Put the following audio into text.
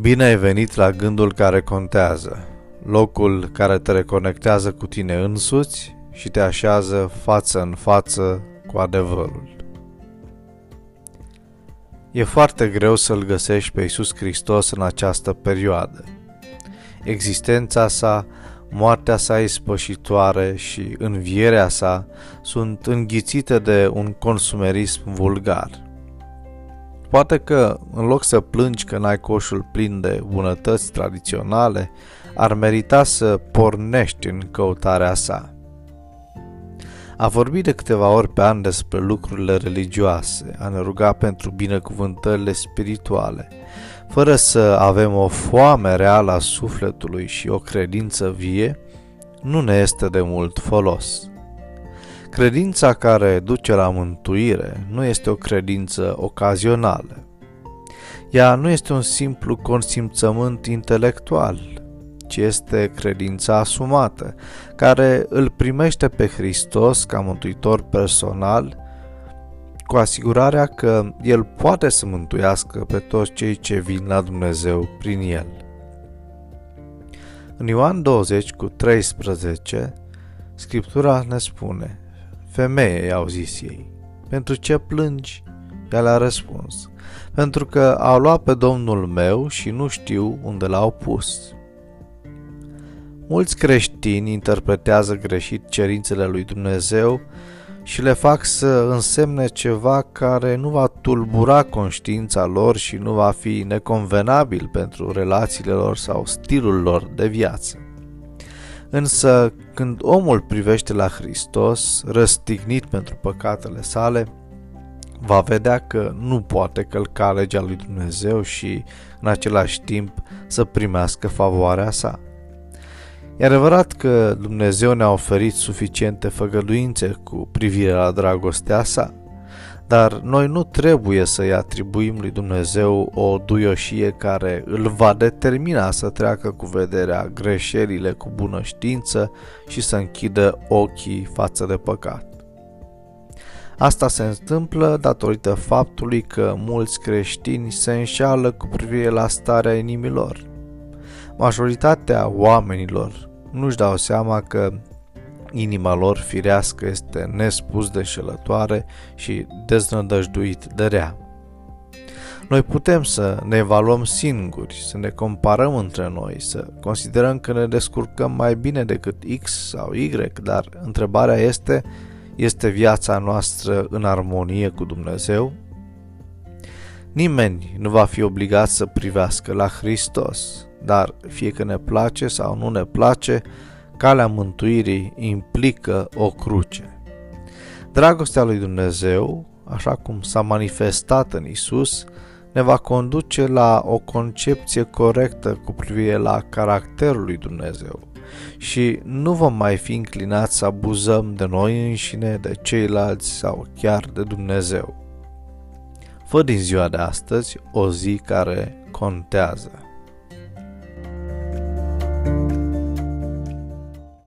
Bine ai venit la gândul care contează, locul care te reconectează cu tine însuți și te așează față în față cu adevărul. E foarte greu să-L găsești pe Iisus Hristos în această perioadă. Existența sa, moartea sa ispășitoare și învierea sa sunt înghițite de un consumerism vulgar – Poate că, în loc să plângi că n-ai coșul plin de bunătăți tradiționale, ar merita să pornești în căutarea sa. A vorbit de câteva ori pe an despre lucrurile religioase, a ne ruga pentru binecuvântările spirituale, fără să avem o foame reală a sufletului și o credință vie, nu ne este de mult folos. Credința care duce la mântuire nu este o credință ocazională. Ea nu este un simplu consimțământ intelectual, ci este credința asumată, care îl primește pe Hristos ca mântuitor personal, cu asigurarea că El poate să mântuiască pe toți cei ce vin la Dumnezeu prin El. În Ioan 20 cu 13, Scriptura ne spune Femeie, i-au zis ei, pentru ce plângi? Ea le-a răspuns, pentru că au luat pe domnul meu și nu știu unde l-au pus. Mulți creștini interpretează greșit cerințele lui Dumnezeu și le fac să însemne ceva care nu va tulbura conștiința lor și nu va fi neconvenabil pentru relațiile lor sau stilul lor de viață. Însă, când omul privește la Hristos, răstignit pentru păcatele sale, va vedea că nu poate călca legea lui Dumnezeu și, în același timp, să primească favoarea sa. E adevărat că Dumnezeu ne-a oferit suficiente făgăduințe cu privire la dragostea sa, dar noi nu trebuie să-i atribuim lui Dumnezeu o duioșie care îl va determina să treacă cu vederea greșelile cu bună știință și să închidă ochii față de păcat. Asta se întâmplă datorită faptului că mulți creștini se înșeală cu privire la starea inimilor. Majoritatea oamenilor nu-și dau seama că Inima lor firească este nespus de șelătoare și deznădăjduit de rea. Noi putem să ne evaluăm singuri, să ne comparăm între noi, să considerăm că ne descurcăm mai bine decât X sau Y, dar întrebarea este, este viața noastră în armonie cu Dumnezeu? Nimeni nu va fi obligat să privească la Hristos, dar fie că ne place sau nu ne place, calea mântuirii implică o cruce. Dragostea lui Dumnezeu, așa cum s-a manifestat în Isus, ne va conduce la o concepție corectă cu privire la caracterul lui Dumnezeu și nu vom mai fi înclinați să abuzăm de noi înșine, de ceilalți sau chiar de Dumnezeu. Fă din ziua de astăzi o zi care contează.